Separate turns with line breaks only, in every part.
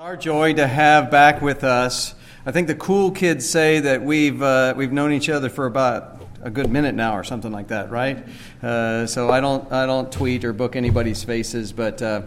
Our joy to have back with us. I think the cool kids say that we've uh, we've known each other for about a good minute now, or something like that, right? Uh, so I don't I don't tweet or book anybody's faces, but. Uh,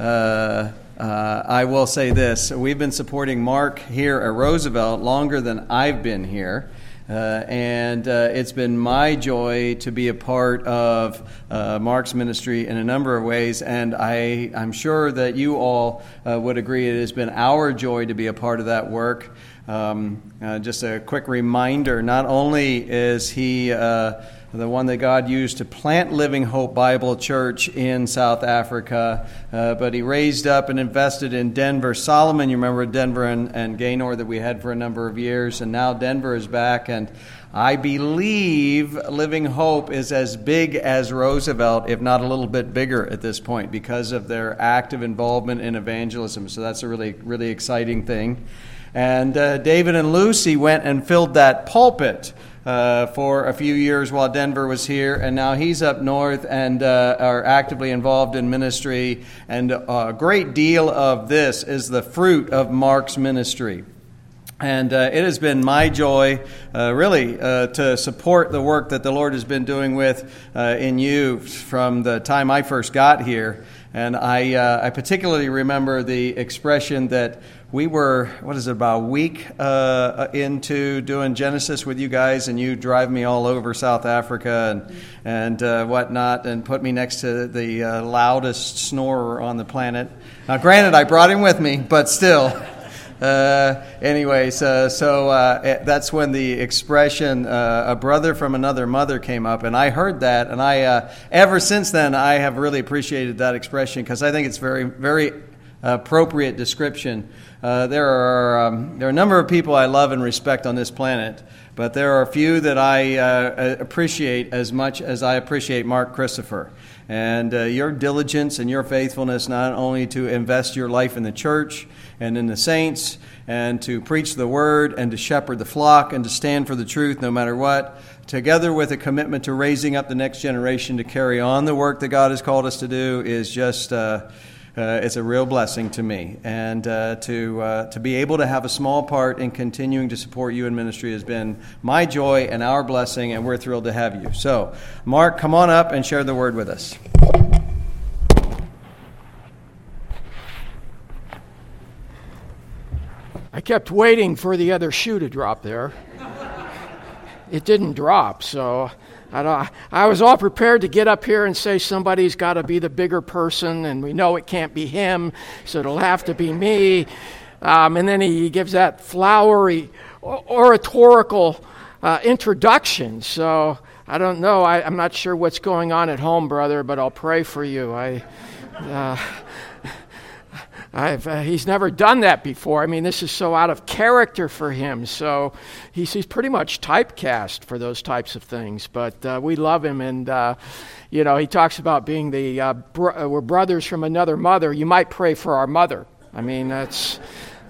uh, uh I will say this: we've been supporting Mark here at Roosevelt longer than I've been here. Uh, and uh, it's been my joy to be a part of uh, Mark's ministry in a number of ways. And I, I'm sure that you all uh, would agree it has been our joy to be a part of that work. Um, uh, just a quick reminder not only is he uh, the one that God used to plant Living Hope Bible Church in South Africa. Uh, but he raised up and invested in Denver. Solomon, you remember Denver and, and Gaynor that we had for a number of years, and now Denver is back. And I believe Living Hope is as big as Roosevelt, if not a little bit bigger at this point, because of their active involvement in evangelism. So that's a really, really exciting thing. And uh, David and Lucy went and filled that pulpit uh, for a few years while Denver was here, and now he's up north and uh, are actively involved in ministry. And a great deal of this is the fruit of Mark's ministry. And uh, it has been my joy, uh, really, uh, to support the work that the Lord has been doing with uh, in you from the time I first got here. And I, uh, I particularly remember the expression that we were, what is it, about a week uh, into doing Genesis with you guys, and you drive me all over South Africa and, and uh, whatnot, and put me next to the uh, loudest snorer on the planet. Now, granted, I brought him with me, but still. Uh, anyways, uh, so uh, that's when the expression "a brother from another mother" came up, and I heard that, and I ever since then I have really appreciated that expression because I think it's very, very appropriate description uh, there, are, um, there are a number of people I love and respect on this planet, but there are a few that I uh, appreciate as much as I appreciate Mark Christopher. And uh, your diligence and your faithfulness, not only to invest your life in the church and in the saints, and to preach the word and to shepherd the flock and to stand for the truth no matter what, together with a commitment to raising up the next generation to carry on the work that God has called us to do, is just. Uh, it's a real blessing to me. And uh, to, uh, to be able to have a small part in continuing to support you in ministry has been my joy and our blessing, and we're thrilled to have you. So, Mark, come on up and share the word with us.
I kept waiting for the other shoe to drop there. It didn't drop, so I, I, was all prepared to get up here and say somebody's got to be the bigger person, and we know it can't be him, so it'll have to be me. Um, and then he gives that flowery oratorical uh, introduction. So I don't know. I, am not sure what's going on at home, brother, but I'll pray for you. I. Uh, uh, he's never done that before. I mean, this is so out of character for him. So he's, he's pretty much typecast for those types of things. But uh, we love him. And, uh, you know, he talks about being the, uh, bro- we're brothers from another mother. You might pray for our mother. I mean, that's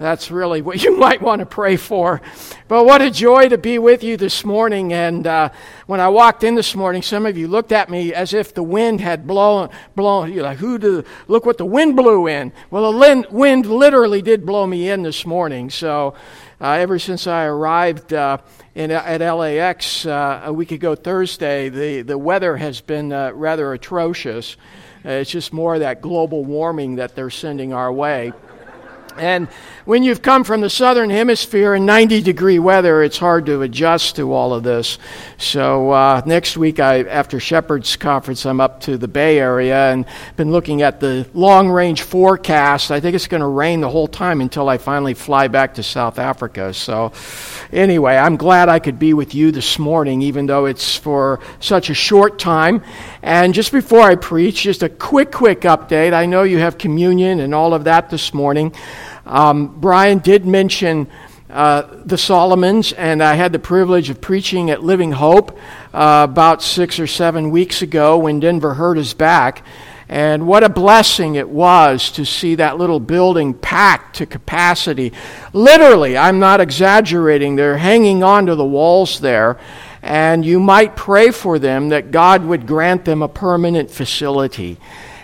that's really what you might want to pray for. But what a joy to be with you this morning. And uh, when I walked in this morning, some of you looked at me as if the wind had blown. blown you're like, who do, look what the wind blew in. Well, the wind literally did blow me in this morning. So uh, ever since I arrived uh, in, at LAX uh, a week ago Thursday, the, the weather has been uh, rather atrocious. Uh, it's just more of that global warming that they're sending our way. And when you've come from the southern hemisphere in 90 degree weather, it's hard to adjust to all of this. So uh, next week, I, after Shepherd's Conference, I'm up to the Bay Area and been looking at the long range forecast. I think it's going to rain the whole time until I finally fly back to South Africa. So anyway, I'm glad I could be with you this morning, even though it's for such a short time. And just before I preach, just a quick, quick update. I know you have communion and all of that this morning. Um, Brian did mention uh, the Solomons, and I had the privilege of preaching at Living Hope uh, about six or seven weeks ago when Denver hurt his back. And what a blessing it was to see that little building packed to capacity. Literally, I'm not exaggerating, they're hanging onto the walls there and you might pray for them that God would grant them a permanent facility.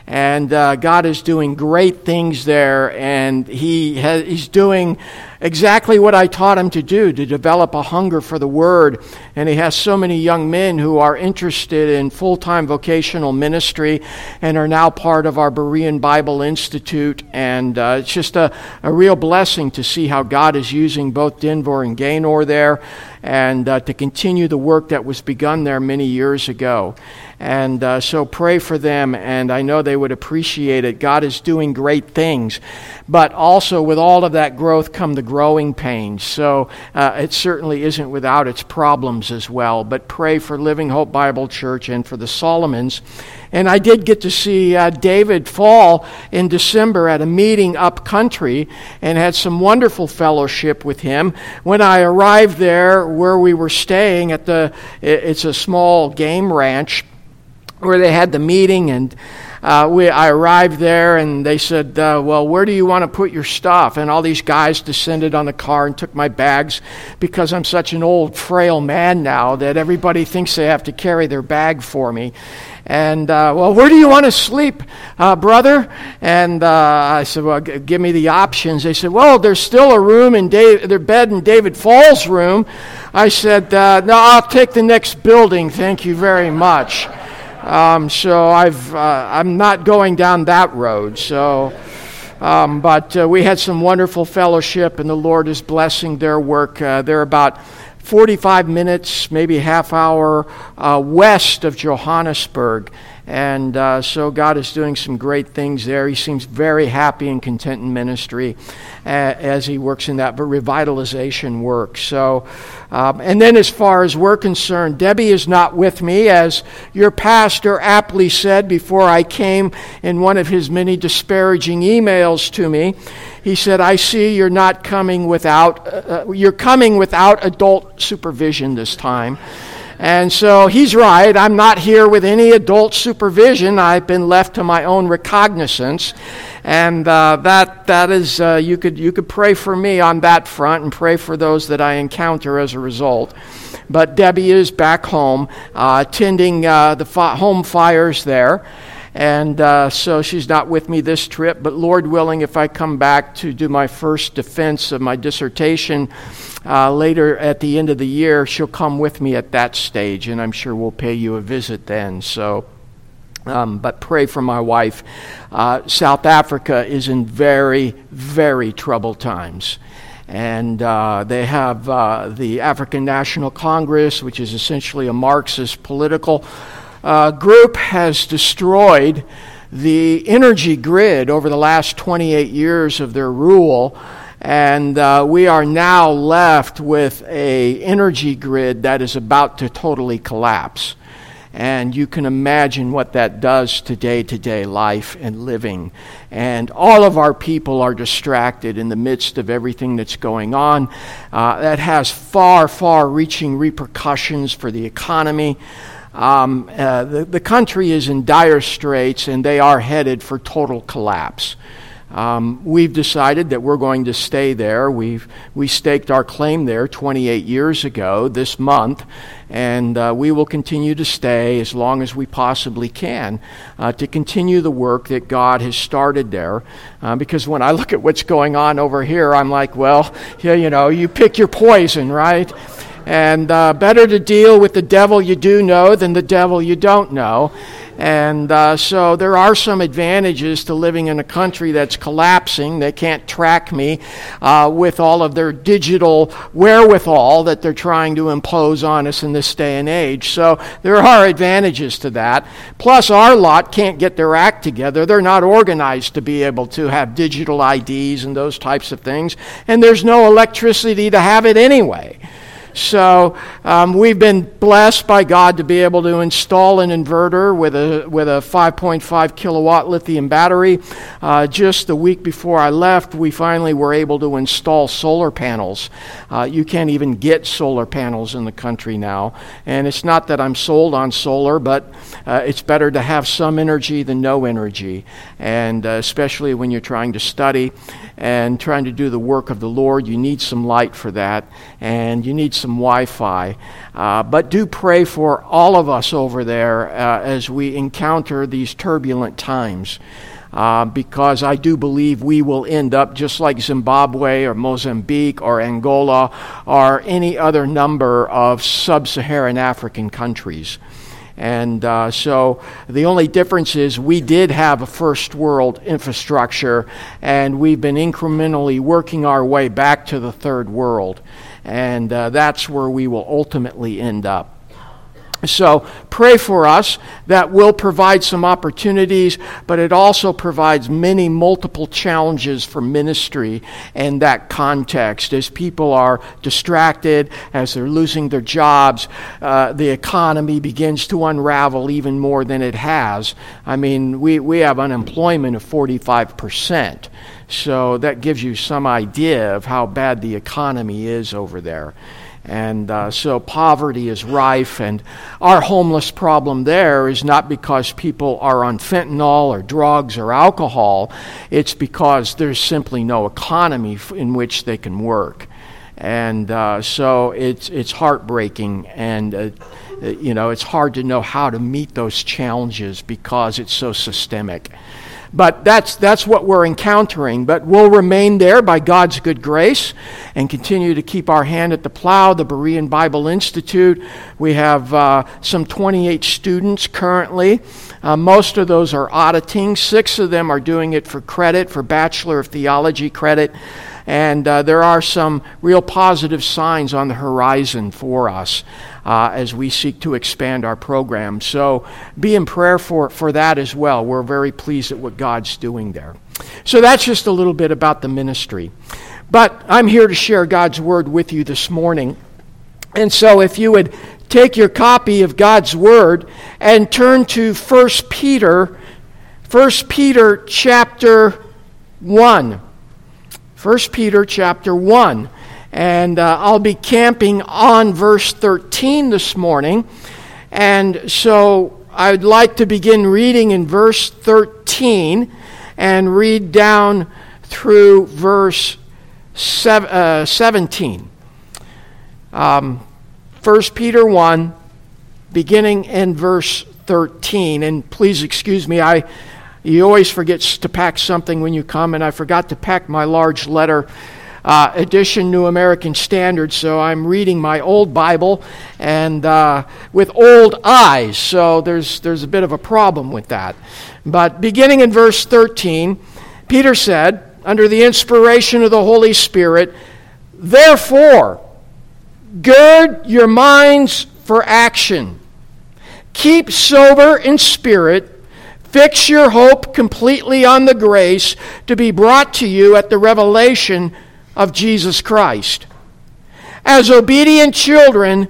And uh, God is doing great things there, and he has, He's doing exactly what I taught him to do to develop a hunger for the Word. And he has so many young men who are interested in full time vocational ministry and are now part of our Berean Bible Institute. And uh, it's just a, a real blessing to see how God is using both Denver and Gaynor there and uh, to continue the work that was begun there many years ago. And uh, so pray for them, and I know they would appreciate it. God is doing great things. But also, with all of that growth come the growing pains. So uh, it certainly isn't without its problems as well. But pray for Living Hope Bible Church and for the Solomons. And I did get to see uh, David Fall in December at a meeting up country and had some wonderful fellowship with him. When I arrived there, where we were staying at the, it's a small game ranch where they had the meeting and uh, we, I arrived there and they said, uh, Well, where do you want to put your stuff? And all these guys descended on the car and took my bags because I'm such an old, frail man now that everybody thinks they have to carry their bag for me. And, uh, well, where do you want to sleep, uh, brother? And uh, I said, Well, g- give me the options. They said, Well, there's still a room in Dave- their bed in David Fall's room. I said, uh, No, I'll take the next building. Thank you very much. Um, so I've, uh, I'm not going down that road. So, um, but uh, we had some wonderful fellowship, and the Lord is blessing their work. Uh, they're about 45 minutes, maybe half hour uh, west of Johannesburg. And uh, so God is doing some great things there. He seems very happy and content in ministry as he works in that revitalization work. So, um, and then as far as we're concerned, Debbie is not with me, as your pastor aptly said before I came in one of his many disparaging emails to me. He said, "I see you're not coming without uh, uh you're coming without adult supervision this time." And so he's right. I'm not here with any adult supervision. I've been left to my own recognizance. And uh, that, that is, uh, you, could, you could pray for me on that front and pray for those that I encounter as a result. But Debbie is back home, uh, attending uh, the fi- home fires there. And uh, so she's not with me this trip, but Lord willing, if I come back to do my first defense of my dissertation uh, later at the end of the year, she'll come with me at that stage, and I'm sure we'll pay you a visit then. So. Um, but pray for my wife. Uh, South Africa is in very, very troubled times. And uh, they have uh, the African National Congress, which is essentially a Marxist political uh, group has destroyed the energy grid over the last 28 years of their rule and uh, we are now left with a energy grid that is about to totally collapse and you can imagine what that does to day to day life and living. And all of our people are distracted in the midst of everything that's going on. Uh, that has far, far reaching repercussions for the economy. Um, uh, the, the country is in dire straits and they are headed for total collapse. Um, we've decided that we're going to stay there. We've we staked our claim there 28 years ago this month, and uh, we will continue to stay as long as we possibly can uh, to continue the work that God has started there. Uh, because when I look at what's going on over here, I'm like, well, yeah, you know, you pick your poison, right? And uh, better to deal with the devil you do know than the devil you don't know. And uh, so there are some advantages to living in a country that's collapsing. They can't track me uh, with all of their digital wherewithal that they're trying to impose on us in this day and age. So there are advantages to that. Plus, our lot can't get their act together. They're not organized to be able to have digital IDs and those types of things. And there's no electricity to have it anyway. So um, we've been blessed by God to be able to install an inverter with a with a 5.5 kilowatt lithium battery. Uh, just the week before I left, we finally were able to install solar panels. Uh, you can't even get solar panels in the country now, and it's not that I'm sold on solar, but uh, it's better to have some energy than no energy, and uh, especially when you're trying to study. And trying to do the work of the Lord. You need some light for that, and you need some Wi Fi. Uh, but do pray for all of us over there uh, as we encounter these turbulent times. Uh, because I do believe we will end up just like Zimbabwe or Mozambique or Angola or any other number of sub Saharan African countries. And uh, so the only difference is we did have a first world infrastructure, and we've been incrementally working our way back to the third world. And uh, that's where we will ultimately end up. So pray for us. That will provide some opportunities, but it also provides many multiple challenges for ministry in that context. As people are distracted, as they're losing their jobs, uh, the economy begins to unravel even more than it has. I mean, we, we have unemployment of 45%. So that gives you some idea of how bad the economy is over there. And uh, so poverty is rife, and our homeless problem there is not because people are on fentanyl or drugs or alcohol. It's because there's simply no economy in which they can work. And uh, so it's, it's heartbreaking, and uh, you know, it's hard to know how to meet those challenges because it's so systemic. But that's, that's what we're encountering. But we'll remain there by God's good grace and continue to keep our hand at the plow. The Berean Bible Institute, we have uh, some 28 students currently. Uh, most of those are auditing, six of them are doing it for credit, for Bachelor of Theology credit. And uh, there are some real positive signs on the horizon for us uh, as we seek to expand our program. So be in prayer for, for that as well. We're very pleased at what God's doing there. So that's just a little bit about the ministry. But I'm here to share God's word with you this morning. And so if you would take your copy of God's word and turn to 1 Peter, 1 Peter chapter 1. 1 Peter chapter 1. And uh, I'll be camping on verse 13 this morning. And so I'd like to begin reading in verse 13 and read down through verse sev- uh, 17. Um, 1 Peter 1, beginning in verse 13. And please excuse me, I you always forget to pack something when you come, and I forgot to pack my large letter uh, edition, New American Standard. So I'm reading my old Bible and uh, with old eyes. So there's there's a bit of a problem with that. But beginning in verse 13, Peter said, under the inspiration of the Holy Spirit, therefore, gird your minds for action. Keep sober in spirit Fix your hope completely on the grace to be brought to you at the revelation of Jesus Christ. As obedient children,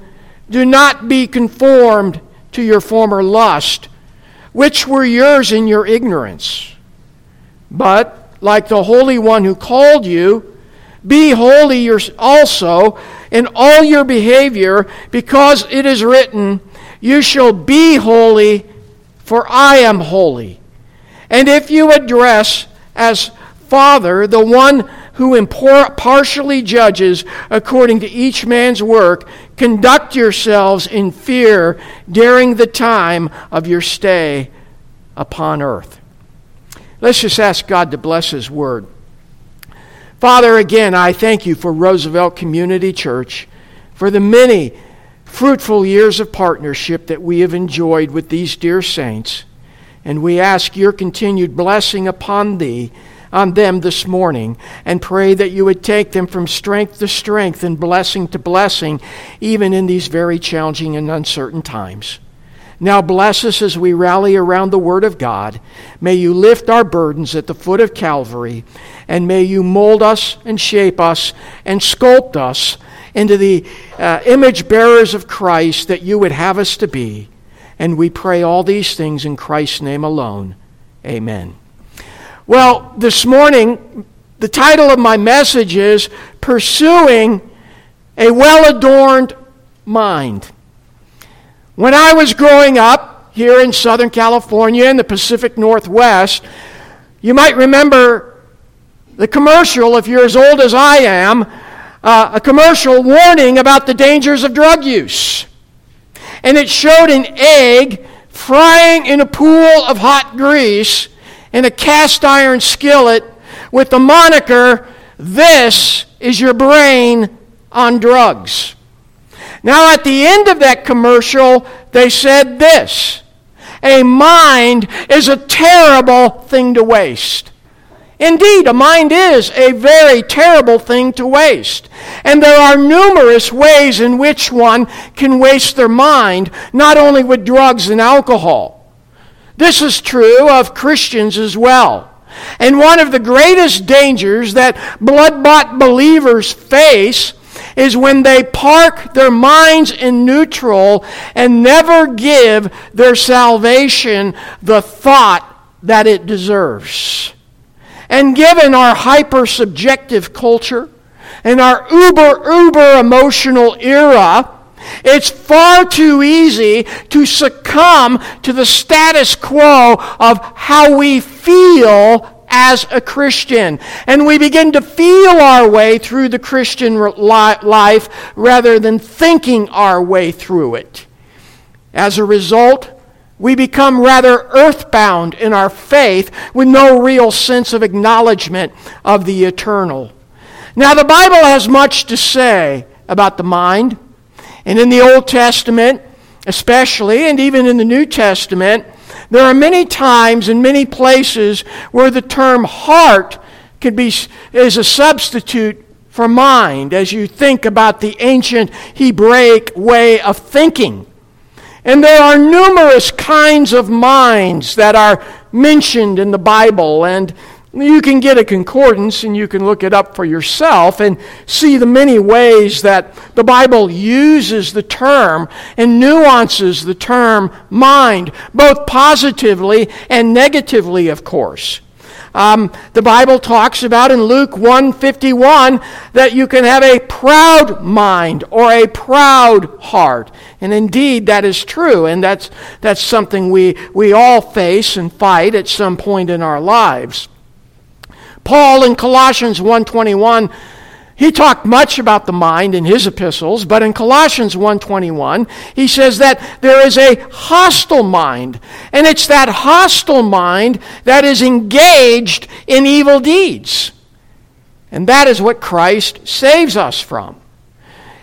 do not be conformed to your former lust, which were yours in your ignorance. But, like the Holy One who called you, be holy also in all your behavior, because it is written, You shall be holy for I am holy. And if you address as Father the one who impartially judges according to each man's work, conduct yourselves in fear during the time of your stay upon earth. Let's just ask God to bless His word. Father, again, I thank you for Roosevelt Community Church, for the many fruitful years of partnership that we have enjoyed with these dear saints. And we ask your continued blessing upon thee, on them this morning, and pray that you would take them from strength to strength and blessing to blessing, even in these very challenging and uncertain times. Now bless us as we rally around the Word of God. May you lift our burdens at the foot of Calvary, and may you mold us and shape us and sculpt us into the uh, image bearers of Christ that you would have us to be. And we pray all these things in Christ's name alone. Amen. Well, this morning, the title of my message is Pursuing a Well Adorned Mind. When I was growing up here in Southern California in the Pacific Northwest, you might remember the commercial, if you're as old as I am, uh, a commercial warning about the dangers of drug use. And it showed an egg frying in a pool of hot grease in a cast iron skillet with the moniker, This is your brain on drugs. Now, at the end of that commercial, they said this A mind is a terrible thing to waste. Indeed, a mind is a very terrible thing to waste. And there are numerous ways in which one can waste their mind, not only with drugs and alcohol. This is true of Christians as well. And one of the greatest dangers that blood bought believers face is when they park their minds in neutral and never give their salvation the thought that it deserves. And given our hyper subjective culture and our uber, uber emotional era, it's far too easy to succumb to the status quo of how we feel as a Christian. And we begin to feel our way through the Christian life rather than thinking our way through it. As a result, we become rather earthbound in our faith with no real sense of acknowledgement of the eternal. Now, the Bible has much to say about the mind. And in the Old Testament, especially, and even in the New Testament, there are many times and many places where the term heart can be is a substitute for mind as you think about the ancient Hebraic way of thinking. And there are numerous kinds of minds that are mentioned in the Bible, and you can get a concordance and you can look it up for yourself and see the many ways that the Bible uses the term and nuances the term mind, both positively and negatively, of course. Um, the Bible talks about in Luke 151 that you can have a proud mind or a proud heart. And indeed, that is true. And that's, that's something we, we all face and fight at some point in our lives. Paul in Colossians 121 he talked much about the mind in his epistles, but in Colossians 1:21, he says that there is a hostile mind, and it's that hostile mind that is engaged in evil deeds. And that is what Christ saves us from.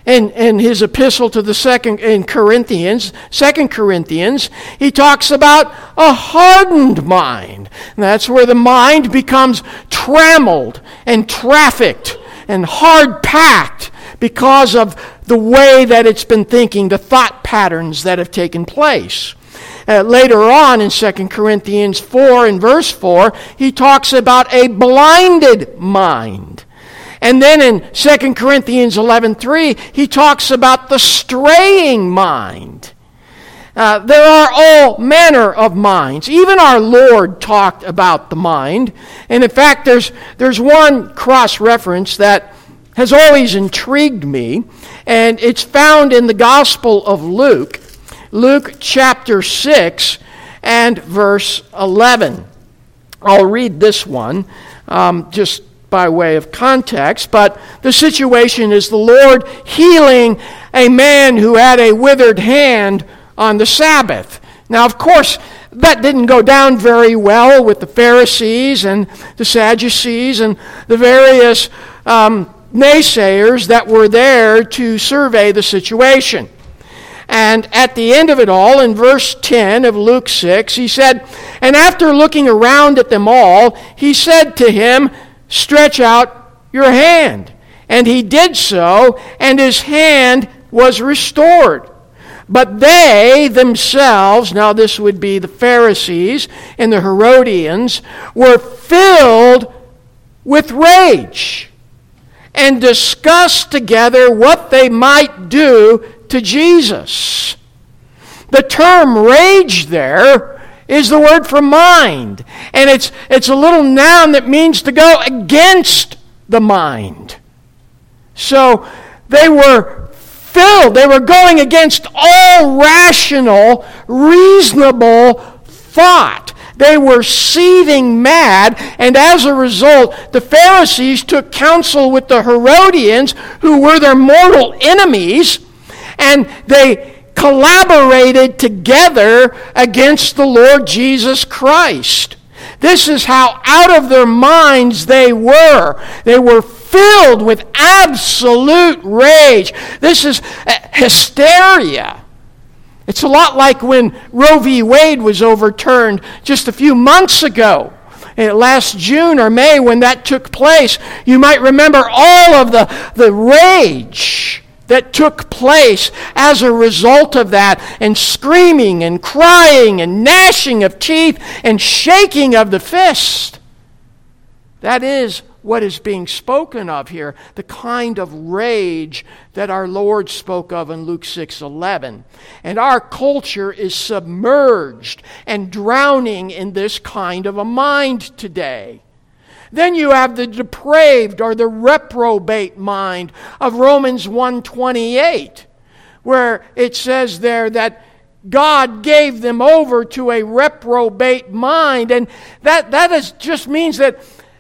In, in his epistle to the second in Corinthians, Second Corinthians, he talks about a hardened mind. And that's where the mind becomes trammeled and trafficked and hard packed because of the way that it's been thinking, the thought patterns that have taken place. Uh, later on in 2 Corinthians 4 and verse 4, he talks about a blinded mind. And then in 2 Corinthians 11:3, he talks about the straying mind. Uh, there are all manner of minds. Even our Lord talked about the mind. And in fact, there's, there's one cross reference that has always intrigued me, and it's found in the Gospel of Luke, Luke chapter 6 and verse 11. I'll read this one um, just by way of context, but the situation is the Lord healing a man who had a withered hand on the Sabbath. Now, of course, that didn't go down very well with the Pharisees and the Sadducees and the various um, naysayers that were there to survey the situation. And at the end of it all, in verse 10 of Luke 6, he said, And after looking around at them all, he said to him, Stretch out your hand. And he did so, and his hand was restored. But they themselves, now this would be the Pharisees and the Herodians, were filled with rage and discussed together what they might do to Jesus. The term rage there is the word for mind, and it's, it's a little noun that means to go against the mind. So they were filled. They were going against all rational, reasonable thought. They were seething mad, and as a result, the Pharisees took counsel with the Herodians, who were their mortal enemies, and they collaborated together against the Lord Jesus Christ. This is how out of their minds they were. They were filled with absolute rage. This is uh, hysteria. It's a lot like when Roe v. Wade was overturned just a few months ago. Uh, last June or May, when that took place, you might remember all of the, the rage that took place as a result of that, and screaming and crying and gnashing of teeth and shaking of the fist. That is what is being spoken of here, the kind of rage that our Lord spoke of in Luke 6:11. And our culture is submerged and drowning in this kind of a mind today. Then you have the depraved or the reprobate mind of Romans 128 where it says there that God gave them over to a reprobate mind. And that that is, just means that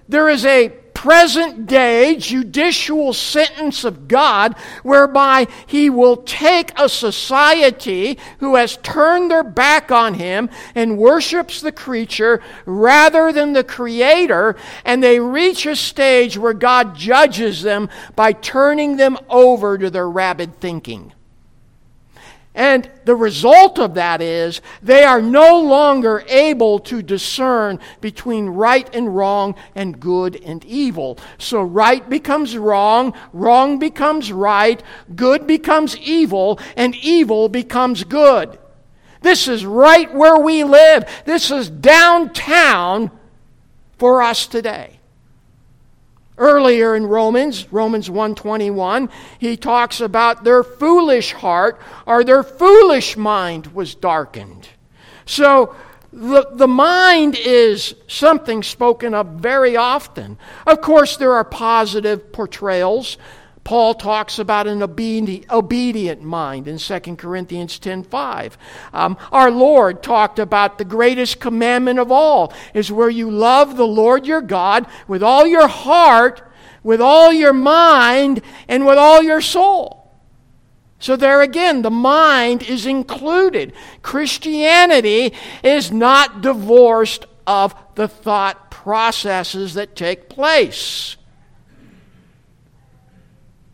there is a present day judicial sentence of God whereby He will take a society who has turned their back on Him and worships the creature rather than the Creator, and they reach a stage where God judges them by turning them over to their rabid thinking. And the result of that is they are no longer able to discern between right and wrong and good and evil. So right becomes wrong, wrong becomes right, good becomes evil, and evil becomes good. This is right where we live. This is downtown for us today. Earlier in Romans, Romans 121, he talks about their foolish heart or their foolish mind was darkened. So the, the mind is something spoken of very often. Of course, there are positive portrayals. Paul talks about an obedient, mind in 2 Corinthians 10.5. Um, our Lord talked about the greatest commandment of all is where you love the Lord your God with all your heart, with all your mind, and with all your soul. So, there again, the mind is included. Christianity is not divorced of the thought processes that take place.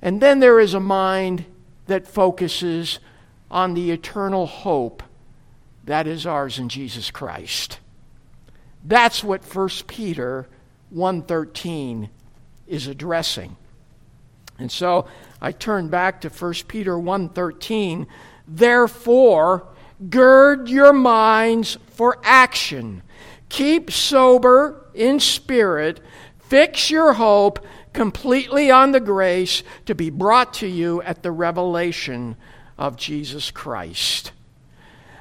And then there is a mind that focuses on the eternal hope that is ours in Jesus Christ. That's what 1 Peter 1:13 is addressing. And so I turn back to 1 Peter 1:13, therefore gird your minds for action. Keep sober in spirit, fix your hope completely on the grace to be brought to you at the revelation of Jesus Christ.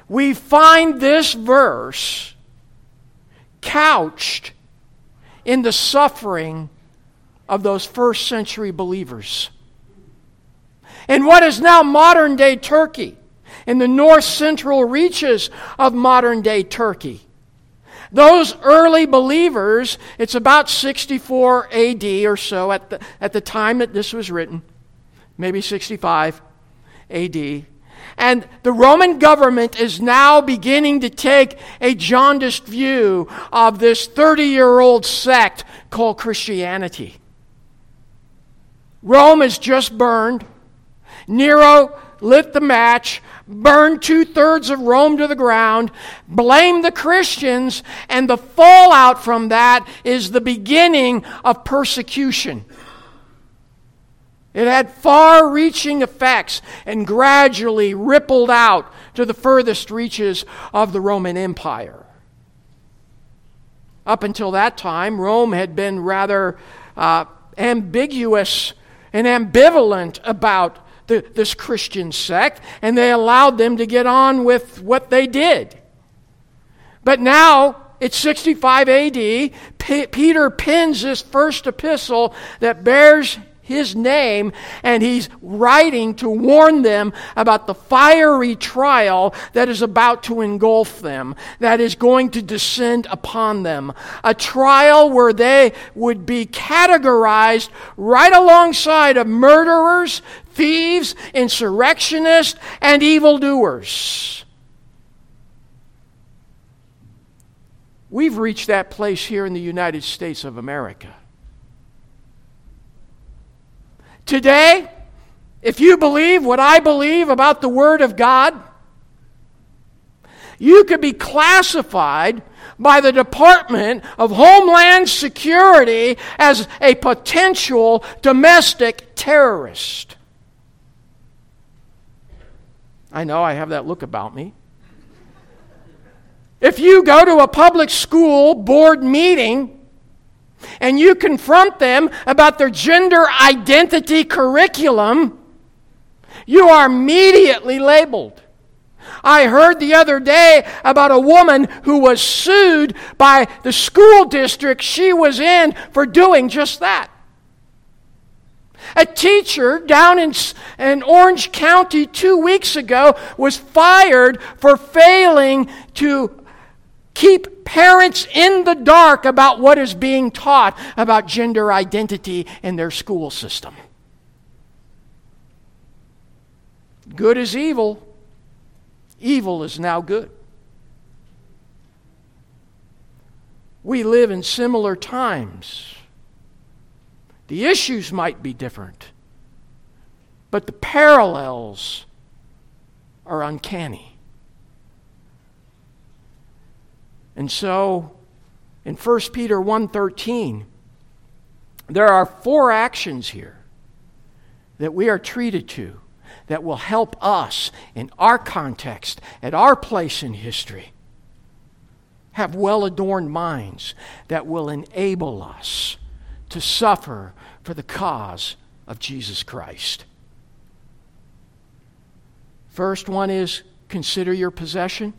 We find this verse couched in the suffering of those first century believers. In what is now modern day Turkey, in the north central reaches of modern day Turkey. Those early believers, it's about 64 AD or so at the, at the time that this was written, maybe 65 AD. And the Roman government is now beginning to take a jaundiced view of this 30 year old sect called Christianity. Rome is just burned. Nero lit the match burned two thirds of Rome to the ground, blamed the Christians, and the fallout from that is the beginning of persecution. It had far reaching effects and gradually rippled out to the furthest reaches of the Roman Empire. Up until that time, Rome had been rather uh, ambiguous and ambivalent about the, this Christian sect, and they allowed them to get on with what they did. But now, it's 65 AD. P- Peter pens this first epistle that bears his name, and he's writing to warn them about the fiery trial that is about to engulf them, that is going to descend upon them. A trial where they would be categorized right alongside of murderers, thieves, insurrectionists, and evildoers. We've reached that place here in the United States of America. Today, if you believe what I believe about the Word of God, you could be classified by the Department of Homeland Security as a potential domestic terrorist. I know I have that look about me. If you go to a public school board meeting and you confront them about their gender identity curriculum, you are immediately labeled. I heard the other day about a woman who was sued by the school district she was in for doing just that. A teacher down in, in Orange County two weeks ago was fired for failing to keep parents in the dark about what is being taught about gender identity in their school system. Good is evil, evil is now good. We live in similar times. The issues might be different, but the parallels are uncanny. And so in 1 Peter 1:13 there are four actions here that we are treated to that will help us in our context, at our place in history, have well adorned minds that will enable us to suffer for the cause of Jesus Christ. First one is consider your possession.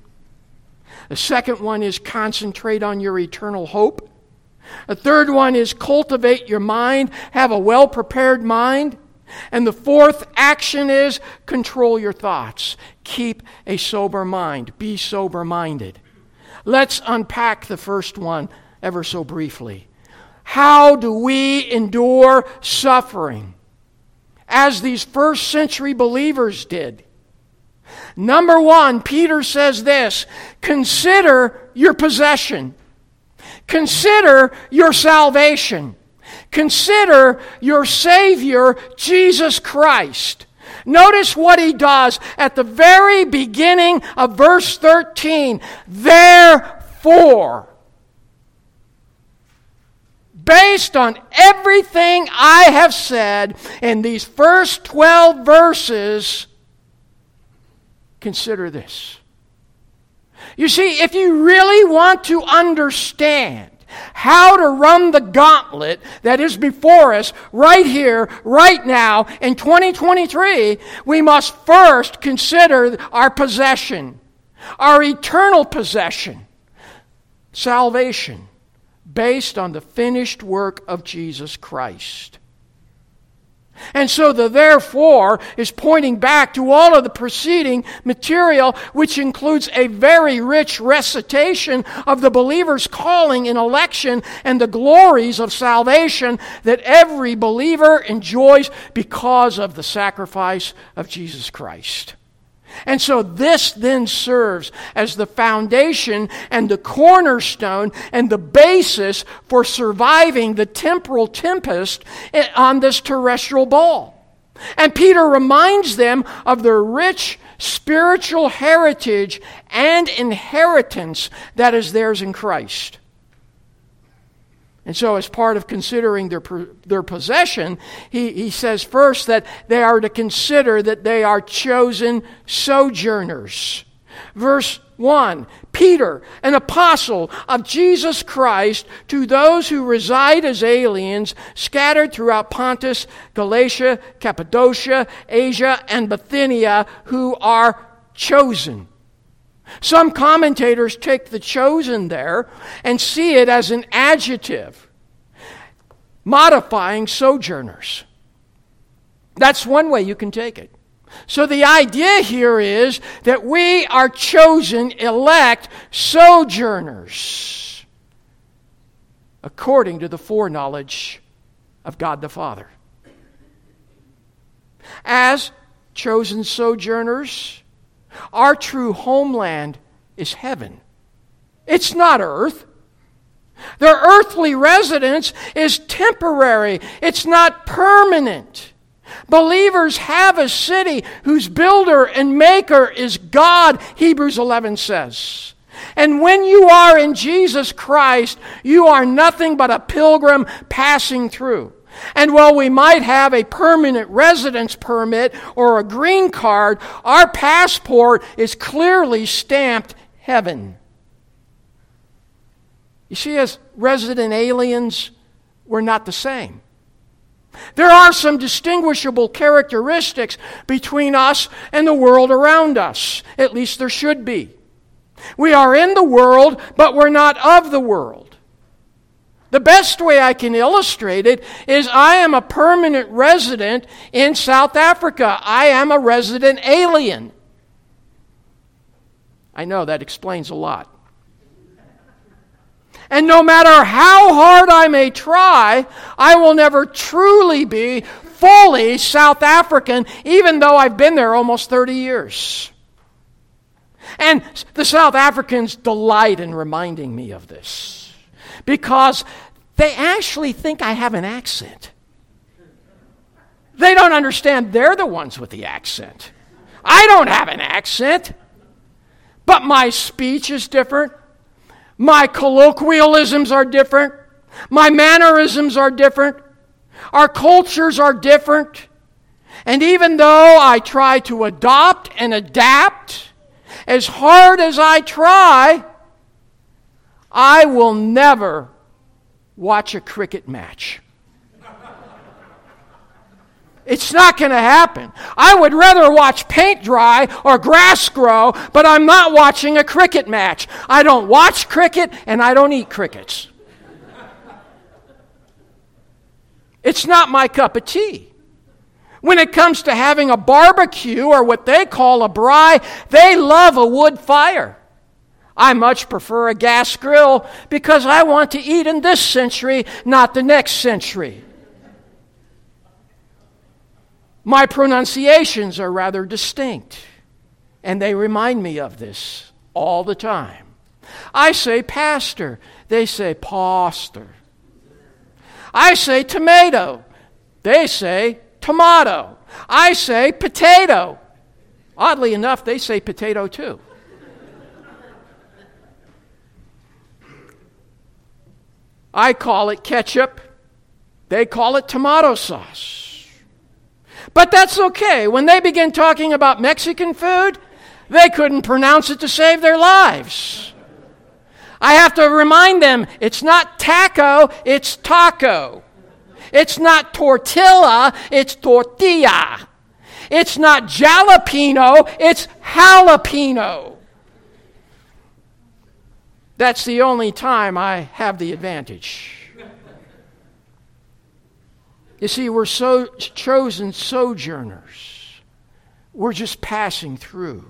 The second one is concentrate on your eternal hope. The third one is cultivate your mind, have a well prepared mind. And the fourth action is control your thoughts. Keep a sober mind. Be sober minded. Let's unpack the first one ever so briefly. How do we endure suffering? As these first century believers did. Number one, Peter says this consider your possession, consider your salvation, consider your Savior, Jesus Christ. Notice what he does at the very beginning of verse 13. Therefore, based on everything I have said in these first 12 verses, Consider this. You see, if you really want to understand how to run the gauntlet that is before us right here, right now, in 2023, we must first consider our possession, our eternal possession, salvation, based on the finished work of Jesus Christ. And so the therefore is pointing back to all of the preceding material, which includes a very rich recitation of the believer's calling in election and the glories of salvation that every believer enjoys because of the sacrifice of Jesus Christ. And so this then serves as the foundation and the cornerstone and the basis for surviving the temporal tempest on this terrestrial ball. And Peter reminds them of their rich spiritual heritage and inheritance that is theirs in Christ. And so, as part of considering their, their possession, he, he says first that they are to consider that they are chosen sojourners. Verse 1 Peter, an apostle of Jesus Christ, to those who reside as aliens scattered throughout Pontus, Galatia, Cappadocia, Asia, and Bithynia, who are chosen some commentators take the chosen there and see it as an adjective, modifying sojourners. That's one way you can take it. So the idea here is that we are chosen, elect sojourners according to the foreknowledge of God the Father. As chosen sojourners, our true homeland is heaven. It's not earth. Their earthly residence is temporary, it's not permanent. Believers have a city whose builder and maker is God, Hebrews 11 says. And when you are in Jesus Christ, you are nothing but a pilgrim passing through. And while we might have a permanent residence permit or a green card, our passport is clearly stamped heaven. You see, as resident aliens, we're not the same. There are some distinguishable characteristics between us and the world around us. At least there should be. We are in the world, but we're not of the world. The best way I can illustrate it is I am a permanent resident in South Africa. I am a resident alien. I know that explains a lot. And no matter how hard I may try, I will never truly be fully South African, even though I've been there almost 30 years. And the South Africans delight in reminding me of this because they actually think I have an accent. They don't understand they're the ones with the accent. I don't have an accent, but my speech is different. My colloquialisms are different. My mannerisms are different. Our cultures are different. And even though I try to adopt and adapt, as hard as I try, I will never watch a cricket match. It's not going to happen. I would rather watch paint dry or grass grow, but I'm not watching a cricket match. I don't watch cricket and I don't eat crickets. It's not my cup of tea. When it comes to having a barbecue or what they call a braai, they love a wood fire. I much prefer a gas grill because I want to eat in this century, not the next century. My pronunciations are rather distinct, and they remind me of this all the time. I say pastor, they say pastor. I say tomato, they say tomato. I say potato. Oddly enough, they say potato too. I call it ketchup, they call it tomato sauce. But that's okay. When they begin talking about Mexican food, they couldn't pronounce it to save their lives. I have to remind them it's not taco, it's taco. It's not tortilla, it's tortilla. It's not jalapeno, it's jalapeno. That's the only time I have the advantage. You see, we're so chosen sojourners. We're just passing through.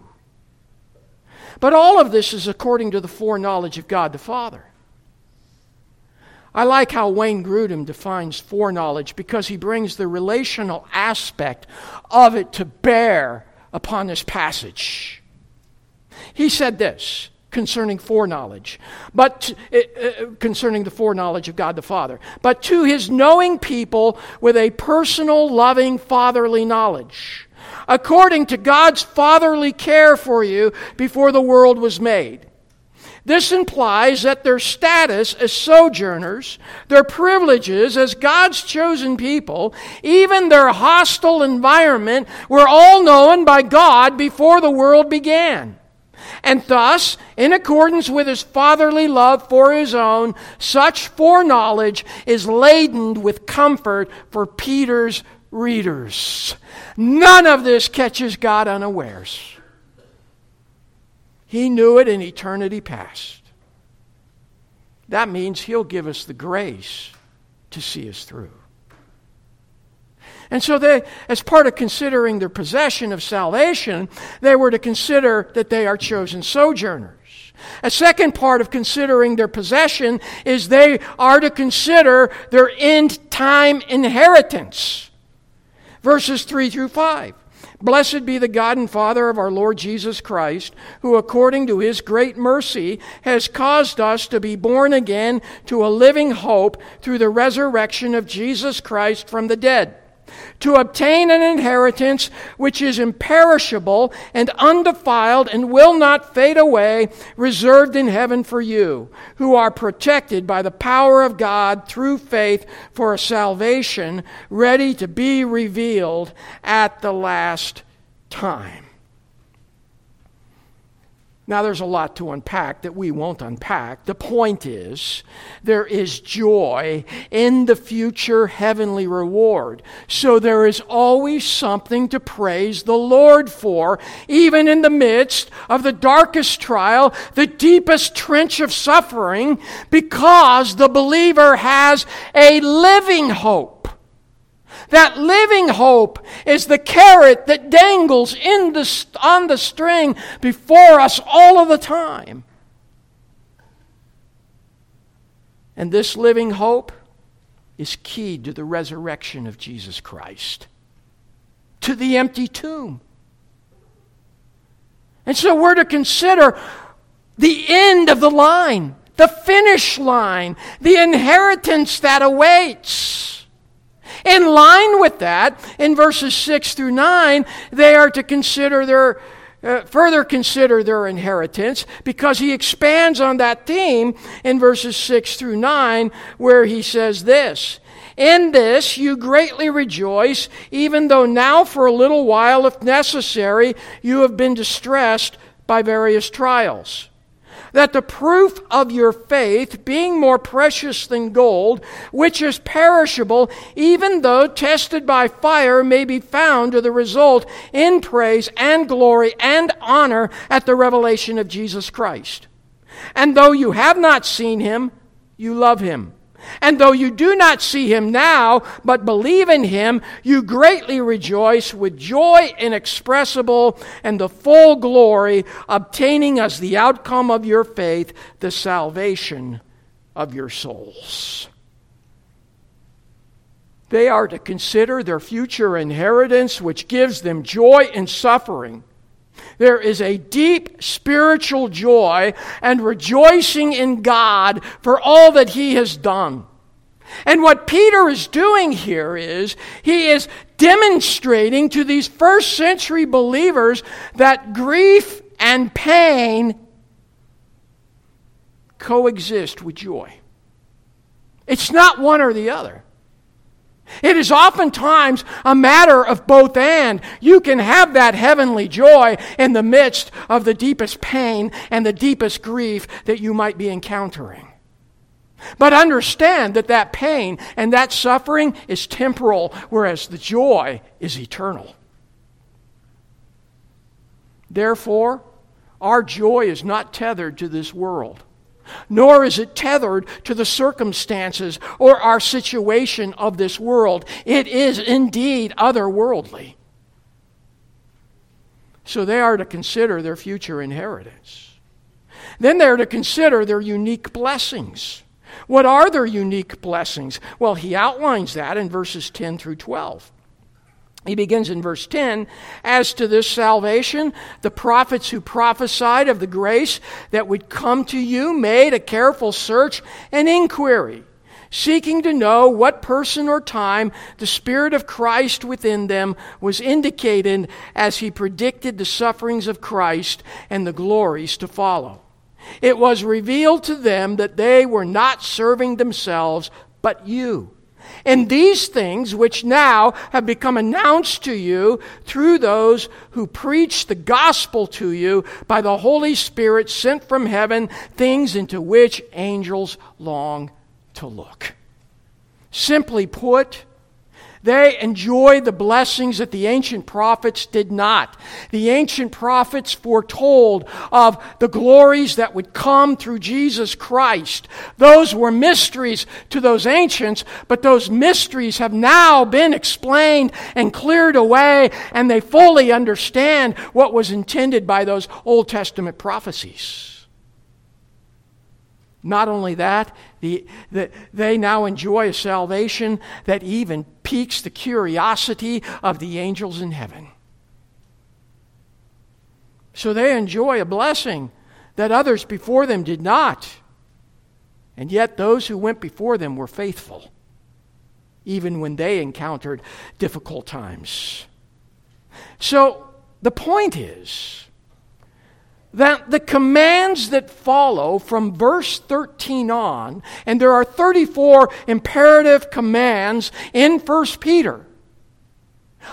But all of this is according to the foreknowledge of God the Father. I like how Wayne Grudem defines foreknowledge because he brings the relational aspect of it to bear upon this passage. He said this concerning foreknowledge, but uh, concerning the foreknowledge of God the Father, but to his knowing people with a personal, loving, fatherly knowledge, according to God's fatherly care for you before the world was made. This implies that their status as sojourners, their privileges as God's chosen people, even their hostile environment were all known by God before the world began. And thus, in accordance with his fatherly love for his own, such foreknowledge is laden with comfort for Peter's readers. None of this catches God unawares. He knew it in eternity past. That means he'll give us the grace to see us through. And so they, as part of considering their possession of salvation, they were to consider that they are chosen sojourners. A second part of considering their possession is they are to consider their end time inheritance. Verses 3 through 5. Blessed be the God and Father of our Lord Jesus Christ, who according to his great mercy has caused us to be born again to a living hope through the resurrection of Jesus Christ from the dead to obtain an inheritance which is imperishable and undefiled and will not fade away, reserved in heaven for you, who are protected by the power of God through faith for a salvation ready to be revealed at the last time. Now, there's a lot to unpack that we won't unpack. The point is, there is joy in the future heavenly reward. So there is always something to praise the Lord for, even in the midst of the darkest trial, the deepest trench of suffering, because the believer has a living hope. That living hope is the carrot that dangles in the, on the string before us all of the time. And this living hope is keyed to the resurrection of Jesus Christ, to the empty tomb. And so we're to consider the end of the line, the finish line, the inheritance that awaits. In line with that, in verses 6 through 9, they are to consider their uh, further consider their inheritance because he expands on that theme in verses 6 through 9 where he says this in this you greatly rejoice, even though now for a little while, if necessary, you have been distressed by various trials that the proof of your faith, being more precious than gold, which is perishable, even though tested by fire, may be found to the result in praise and glory and honor at the revelation of Jesus Christ. And though you have not seen him, you love him. And though you do not see him now, but believe in him, you greatly rejoice with joy inexpressible and the full glory, obtaining as the outcome of your faith the salvation of your souls. They are to consider their future inheritance, which gives them joy in suffering there is a deep spiritual joy and rejoicing in God for all that He has done. And what Peter is doing here is he is demonstrating to these first century believers that grief and pain coexist with joy. It's not one or the other. It is oftentimes a matter of both and. You can have that heavenly joy in the midst of the deepest pain and the deepest grief that you might be encountering. But understand that that pain and that suffering is temporal, whereas the joy is eternal. Therefore, our joy is not tethered to this world nor is it tethered to the circumstances or our situation of this world. It is indeed otherworldly. So they are to consider their future inheritance. Then they're to consider their unique blessings. What are their unique blessings? Well, he outlines that in verses 10 through 12. He begins in verse 10 As to this salvation, the prophets who prophesied of the grace that would come to you made a careful search and inquiry, seeking to know what person or time the Spirit of Christ within them was indicated as he predicted the sufferings of Christ and the glories to follow. It was revealed to them that they were not serving themselves, but you and these things, which now have become announced to you through those who preach the gospel to you by the Holy Spirit sent from heaven, things into which angels long to look. Simply put, They enjoy the blessings that the ancient prophets did not. The ancient prophets foretold of the glories that would come through Jesus Christ. Those were mysteries to those ancients, but those mysteries have now been explained and cleared away, and they fully understand what was intended by those Old Testament prophecies. Not only that, the, the, they now enjoy a salvation that even piques the curiosity of the angels in heaven. So they enjoy a blessing that others before them did not. And yet, those who went before them were faithful, even when they encountered difficult times. So, the point is that the commands that follow from verse 13 on, and there are 34 imperative commands in 1 Peter,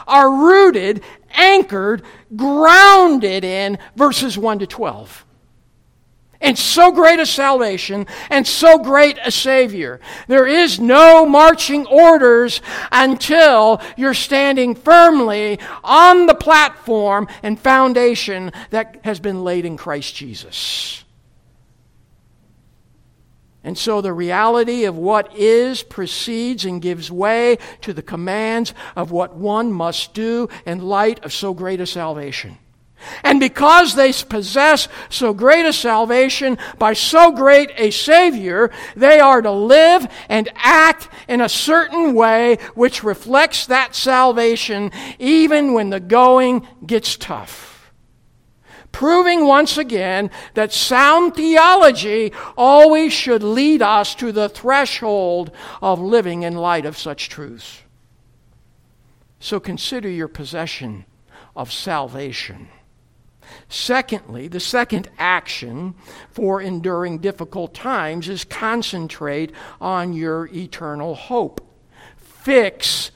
are rooted, anchored, grounded in verses 1 to 12 and so great a salvation and so great a Savior. There is no marching orders until you're standing firmly on the platform and foundation that has been laid in Christ Jesus. And so the reality of what is precedes and gives way to the commands of what one must do in light of so great a salvation. And because they possess so great a salvation by so great a Savior, they are to live and act in a certain way which reflects that salvation even when the going gets tough. Proving once again that sound theology always should lead us to the threshold of living in light of such truths. So consider your possession of salvation. Secondly, the second action for enduring difficult times is concentrate on your eternal hope. Fix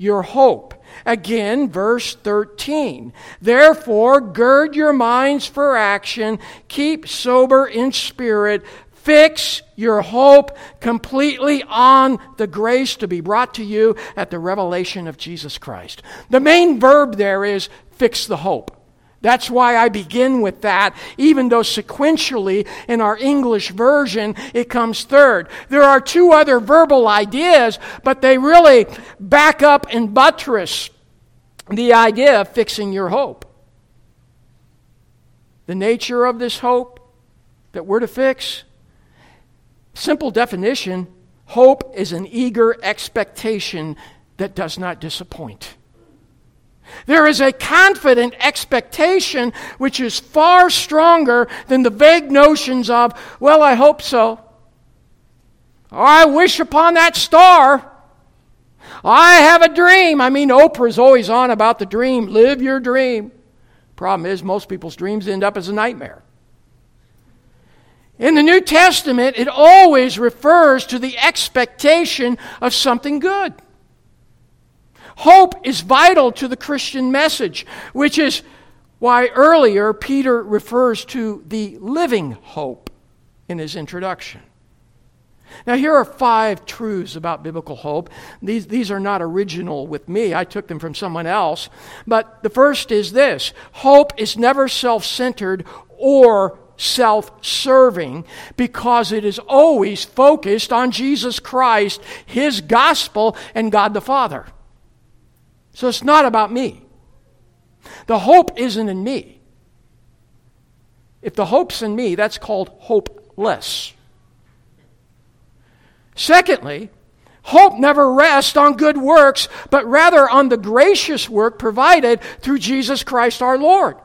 your hope. Again, verse 13. Therefore, gird your minds for action, keep sober in spirit, fix your hope completely on the grace to be brought to you at the revelation of Jesus Christ. The main verb there is fix the hope. That's why I begin with that, even though sequentially in our English version it comes third. There are two other verbal ideas, but they really back up and buttress the idea of fixing your hope. The nature of this hope that we're to fix, simple definition hope is an eager expectation that does not disappoint. There is a confident expectation which is far stronger than the vague notions of, well, I hope so. Or I wish upon that star. I have a dream. I mean, Oprah's always on about the dream. Live your dream. Problem is, most people's dreams end up as a nightmare. In the New Testament, it always refers to the expectation of something good. Hope is vital to the Christian message, which is why earlier Peter refers to the living hope in his introduction. Now, here are five truths about biblical hope. These, these are not original with me, I took them from someone else. But the first is this hope is never self centered or self serving because it is always focused on Jesus Christ, His gospel, and God the Father. So it's not about me. The hope isn't in me. If the hope's in me, that's called hopeless. Secondly, hope never rests on good works, but rather on the gracious work provided through Jesus Christ our Lord.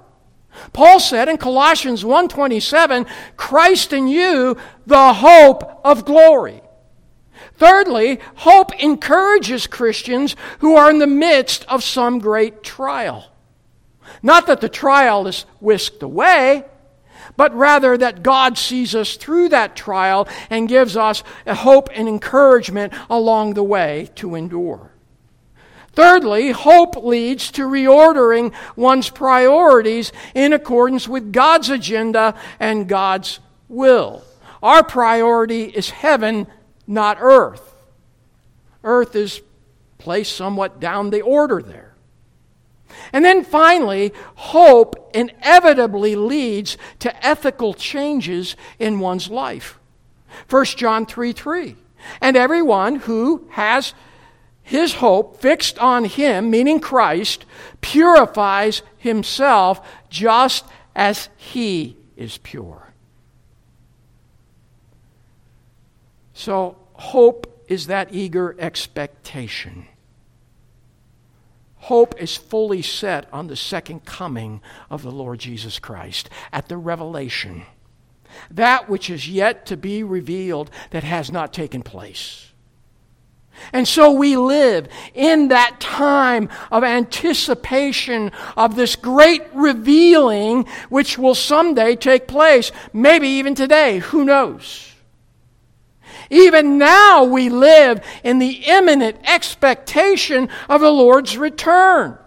Paul said in Colossians 1:27, Christ in you, the hope of glory. Thirdly, hope encourages Christians who are in the midst of some great trial. Not that the trial is whisked away, but rather that God sees us through that trial and gives us hope and encouragement along the way to endure. Thirdly, hope leads to reordering one's priorities in accordance with God's agenda and God's will. Our priority is heaven not earth. Earth is placed somewhat down the order there. And then finally, hope inevitably leads to ethical changes in one's life. 1 John 3 3. And everyone who has his hope fixed on him, meaning Christ, purifies himself just as he is pure. So, hope is that eager expectation. Hope is fully set on the second coming of the Lord Jesus Christ at the revelation. That which is yet to be revealed that has not taken place. And so we live in that time of anticipation of this great revealing which will someday take place, maybe even today, who knows? Even now, we live in the imminent expectation of the Lord's return.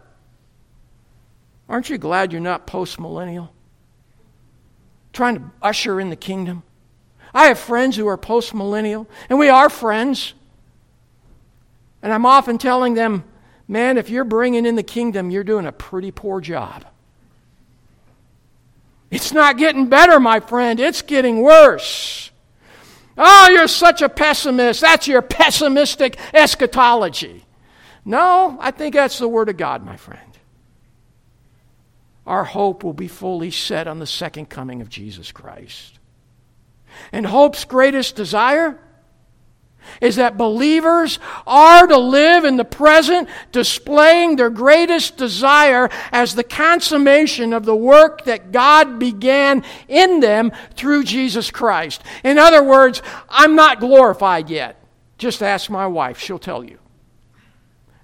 Aren't you glad you're not post millennial? Trying to usher in the kingdom. I have friends who are post millennial, and we are friends. And I'm often telling them, man, if you're bringing in the kingdom, you're doing a pretty poor job. It's not getting better, my friend, it's getting worse. Oh, you're such a pessimist. That's your pessimistic eschatology. No, I think that's the Word of God, my friend. Our hope will be fully set on the second coming of Jesus Christ. And hope's greatest desire is that believers are to live in the present, displaying their greatest desire as the consummation of the work that God began in them through Jesus Christ. In other words, I'm not glorified yet. Just ask my wife, she'll tell you.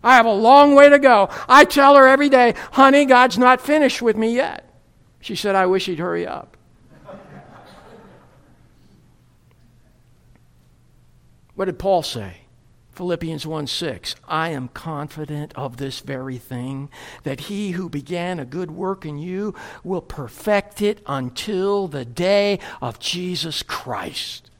I have a long way to go. I tell her every day, honey, God's not finished with me yet. She said, I wish he'd hurry up. What did Paul say? Philippians 1 6. I am confident of this very thing, that he who began a good work in you will perfect it until the day of Jesus Christ.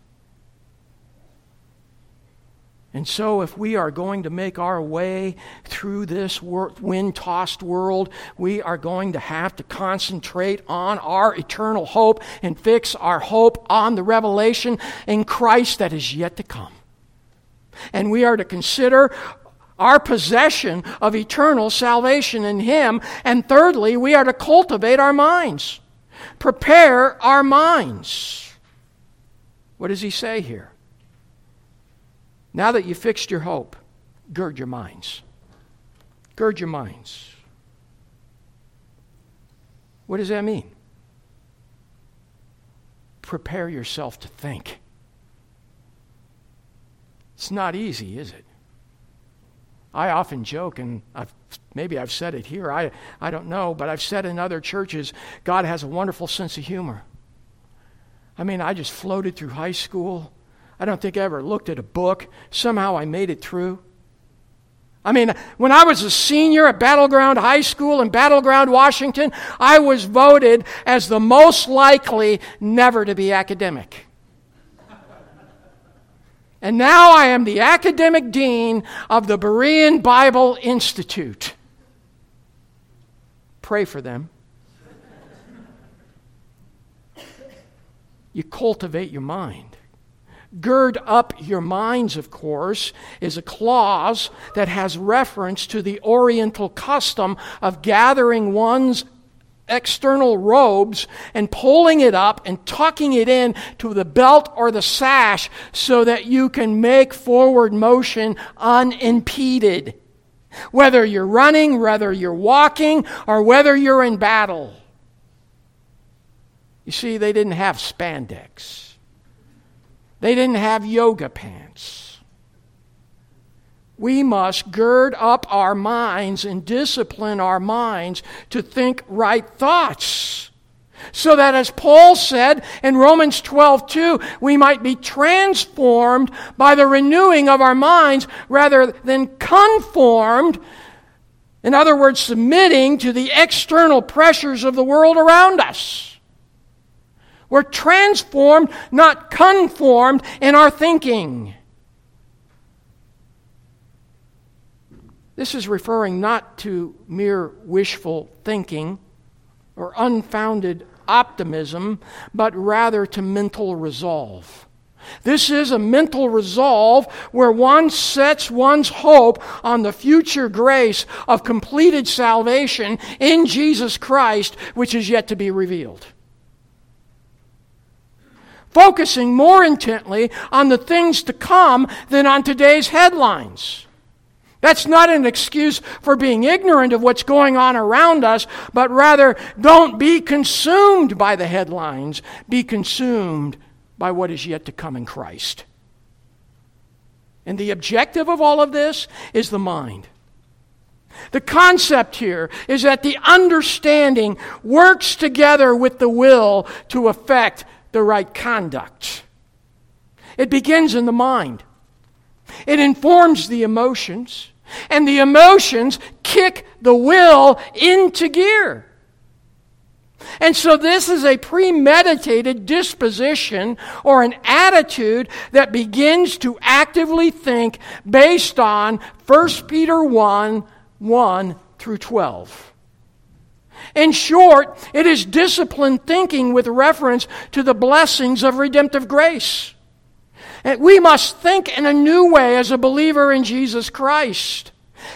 And so, if we are going to make our way through this wind tossed world, we are going to have to concentrate on our eternal hope and fix our hope on the revelation in Christ that is yet to come. And we are to consider our possession of eternal salvation in Him. And thirdly, we are to cultivate our minds, prepare our minds. What does He say here? Now that you've fixed your hope, gird your minds. Gird your minds. What does that mean? Prepare yourself to think. It's not easy, is it? I often joke, and I've, maybe I've said it here, I, I don't know, but I've said in other churches, God has a wonderful sense of humor. I mean, I just floated through high school. I don't think I ever looked at a book. Somehow I made it through. I mean, when I was a senior at Battleground High School in Battleground, Washington, I was voted as the most likely never to be academic. And now I am the academic dean of the Berean Bible Institute. Pray for them. You cultivate your mind. Gird up your minds, of course, is a clause that has reference to the Oriental custom of gathering one's external robes and pulling it up and tucking it in to the belt or the sash so that you can make forward motion unimpeded. Whether you're running, whether you're walking, or whether you're in battle. You see, they didn't have spandex. They didn't have yoga pants we must gird up our minds and discipline our minds to think right thoughts. So that as Paul said in Romans 12, 2, we might be transformed by the renewing of our minds rather than conformed. In other words, submitting to the external pressures of the world around us. We're transformed, not conformed in our thinking. This is referring not to mere wishful thinking or unfounded optimism, but rather to mental resolve. This is a mental resolve where one sets one's hope on the future grace of completed salvation in Jesus Christ, which is yet to be revealed. Focusing more intently on the things to come than on today's headlines. That's not an excuse for being ignorant of what's going on around us, but rather don't be consumed by the headlines. Be consumed by what is yet to come in Christ. And the objective of all of this is the mind. The concept here is that the understanding works together with the will to effect the right conduct. It begins in the mind. It informs the emotions, and the emotions kick the will into gear. And so, this is a premeditated disposition or an attitude that begins to actively think based on 1 Peter 1 1 through 12. In short, it is disciplined thinking with reference to the blessings of redemptive grace. And we must think in a new way as a believer in Jesus Christ.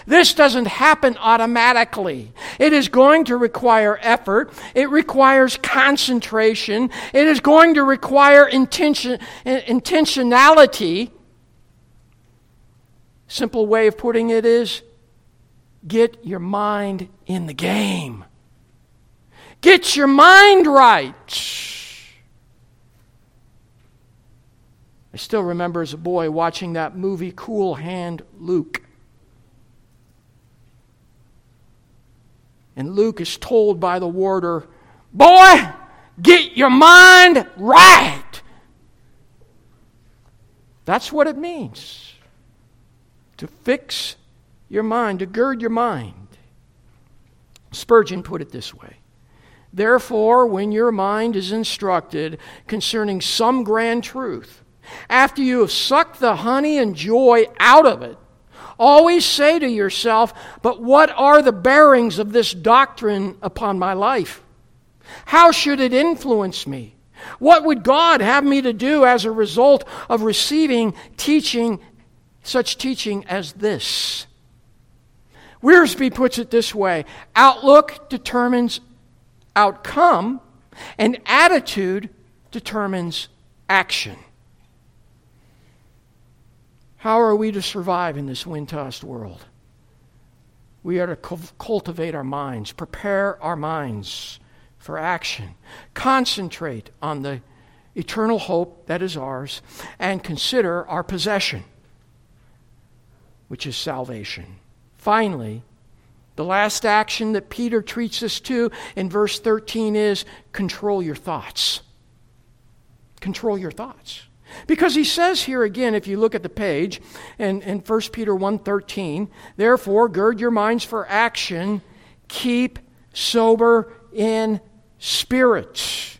This doesn't happen automatically. It is going to require effort. It requires concentration. It is going to require intention, eh, intentionality. Simple way of putting it is get your mind in the game. Get your mind right. I still remember as a boy watching that movie Cool Hand Luke. And Luke is told by the warder, Boy, get your mind right. That's what it means to fix your mind, to gird your mind. Spurgeon put it this way Therefore, when your mind is instructed concerning some grand truth, after you have sucked the honey and joy out of it, Always say to yourself, but what are the bearings of this doctrine upon my life? How should it influence me? What would God have me to do as a result of receiving teaching, such teaching as this? Wiersbe puts it this way outlook determines outcome, and attitude determines action. How are we to survive in this wind tossed world? We are to cultivate our minds, prepare our minds for action, concentrate on the eternal hope that is ours, and consider our possession, which is salvation. Finally, the last action that Peter treats us to in verse 13 is control your thoughts. Control your thoughts. Because he says here again, if you look at the page in, in 1 Peter 1.13, therefore gird your minds for action, keep sober in spirit.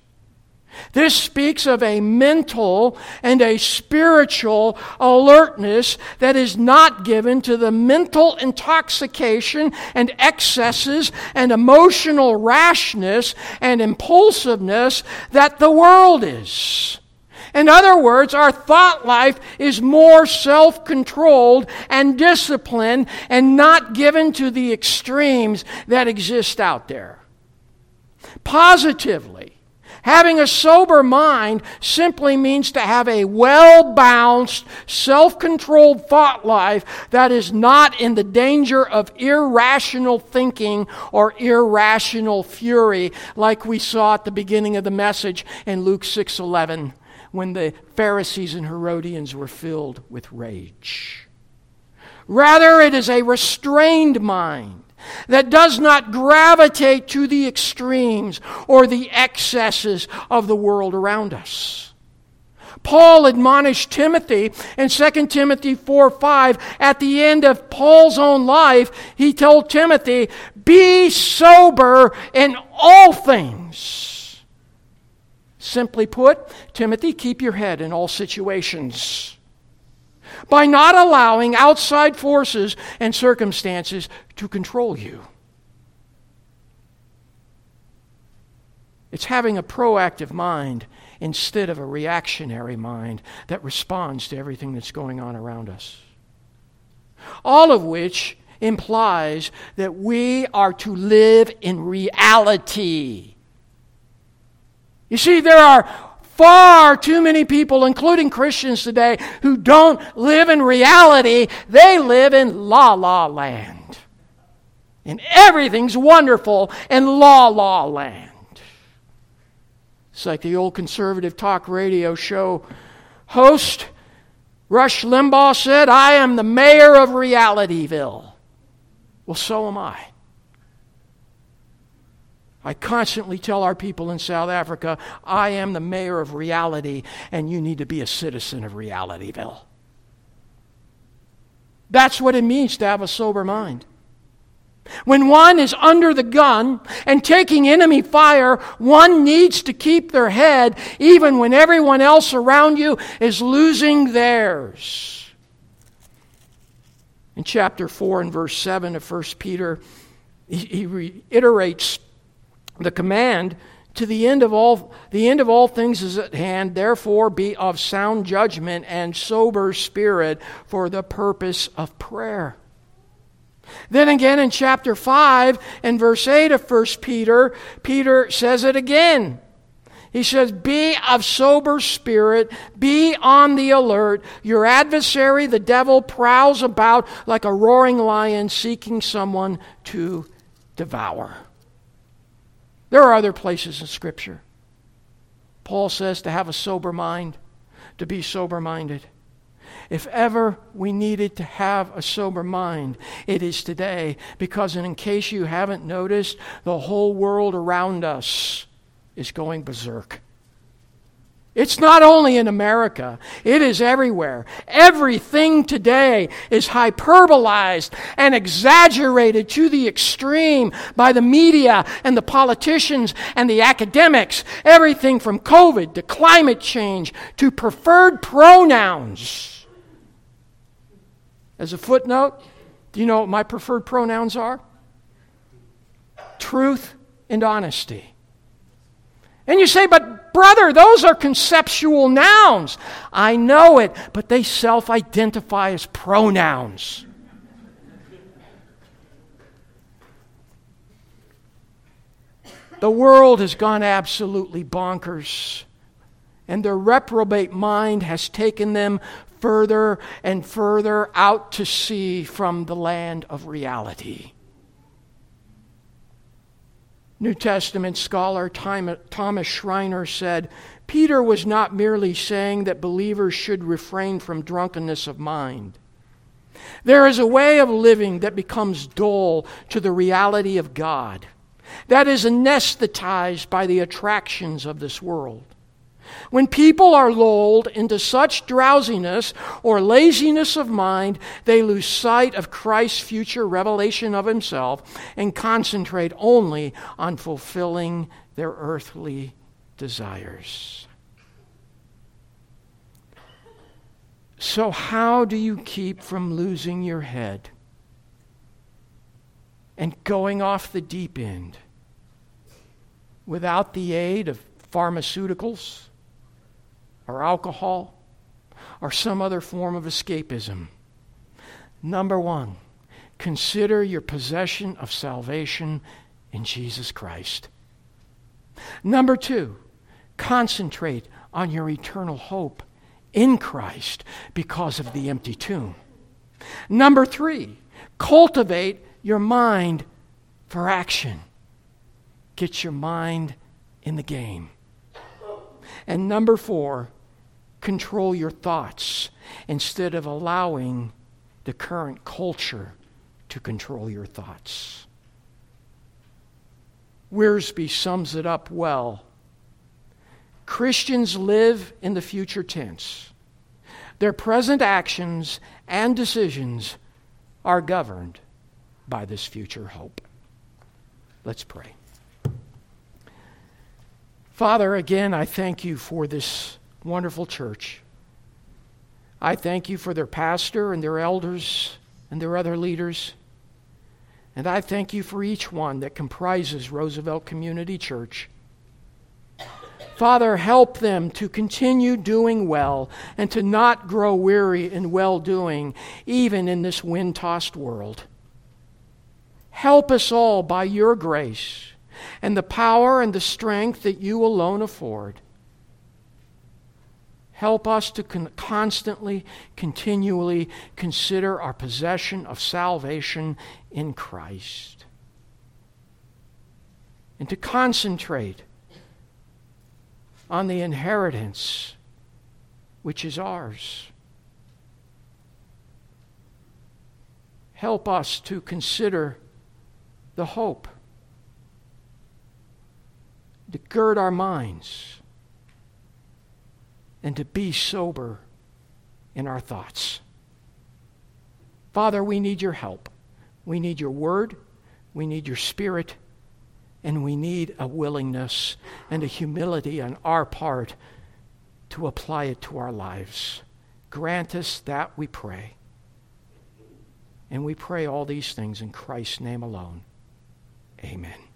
This speaks of a mental and a spiritual alertness that is not given to the mental intoxication and excesses and emotional rashness and impulsiveness that the world is. In other words, our thought life is more self controlled and disciplined and not given to the extremes that exist out there. Positively, having a sober mind simply means to have a well balanced, self controlled thought life that is not in the danger of irrational thinking or irrational fury, like we saw at the beginning of the message in Luke 6 11 when the Pharisees and Herodians were filled with rage. Rather, it is a restrained mind that does not gravitate to the extremes or the excesses of the world around us. Paul admonished Timothy in 2 Timothy 4 5. At the end of Paul's own life, he told Timothy, Be sober in all things Simply put, Timothy, keep your head in all situations. by not allowing outside forces and circumstances to control you. It's having a proactive mind instead of a reactionary mind that responds to everything that's going on around us. All of which implies that we are to live in reality. You see, there are far too many people, including Christians today, who don't live in reality. They live in la la land. And everything's wonderful in la la land. It's like the old conservative talk radio show host, Rush Limbaugh said, I am the mayor of Realityville. Well, so am I. I constantly tell our people in South Africa, I am the mayor of reality, and you need to be a citizen of Realityville. That's what it means to have a sober mind. When one is under the gun and taking enemy fire, one needs to keep their head even when everyone else around you is losing theirs. In chapter 4 and verse 7 of 1 Peter, he, he reiterates the command to the end of all the end of all things is at hand therefore be of sound judgment and sober spirit for the purpose of prayer then again in chapter 5 and verse 8 of 1 Peter, Peter says it again. He says, Be of sober spirit, be on the alert. Your adversary, the devil, prowls about like a roaring lion seeking someone to devour. There are other places in Scripture. Paul says to have a sober mind, to be sober minded. If ever we needed to have a sober mind, it is today. Because, in case you haven't noticed, the whole world around us is going berserk. It's not only in America, it is everywhere. Everything today is hyperbolized and exaggerated to the extreme by the media and the politicians and the academics. Everything from COVID to climate change to preferred pronouns. As a footnote, do you know what my preferred pronouns are? Truth and honesty. And you say, but brother, those are conceptual nouns. I know it, but they self identify as pronouns. The world has gone absolutely bonkers, and their reprobate mind has taken them further and further out to sea from the land of reality. New Testament scholar Thomas Schreiner said Peter was not merely saying that believers should refrain from drunkenness of mind. There is a way of living that becomes dull to the reality of God, that is anesthetized by the attractions of this world. When people are lulled into such drowsiness or laziness of mind, they lose sight of Christ's future revelation of himself and concentrate only on fulfilling their earthly desires. So, how do you keep from losing your head and going off the deep end without the aid of pharmaceuticals? Or alcohol or some other form of escapism. Number one, consider your possession of salvation in Jesus Christ. Number two, concentrate on your eternal hope in Christ because of the empty tomb. Number three, cultivate your mind for action. Get your mind in the game. And number four, control your thoughts instead of allowing the current culture to control your thoughts. Wiersbe sums it up well. Christians live in the future tense. Their present actions and decisions are governed by this future hope. Let's pray. Father, again, I thank you for this wonderful church. I thank you for their pastor and their elders and their other leaders. And I thank you for each one that comprises Roosevelt Community Church. Father, help them to continue doing well and to not grow weary in well doing, even in this wind tossed world. Help us all by your grace and the power and the strength that you alone afford. Help us to con- constantly, continually consider our possession of salvation in Christ. And to concentrate on the inheritance which is ours. Help us to consider the hope, to gird our minds, and to be sober in our thoughts. Father, we need your help. We need your word. We need your spirit. And we need a willingness and a humility on our part to apply it to our lives. Grant us that, we pray. And we pray all these things in Christ's name alone. Amen.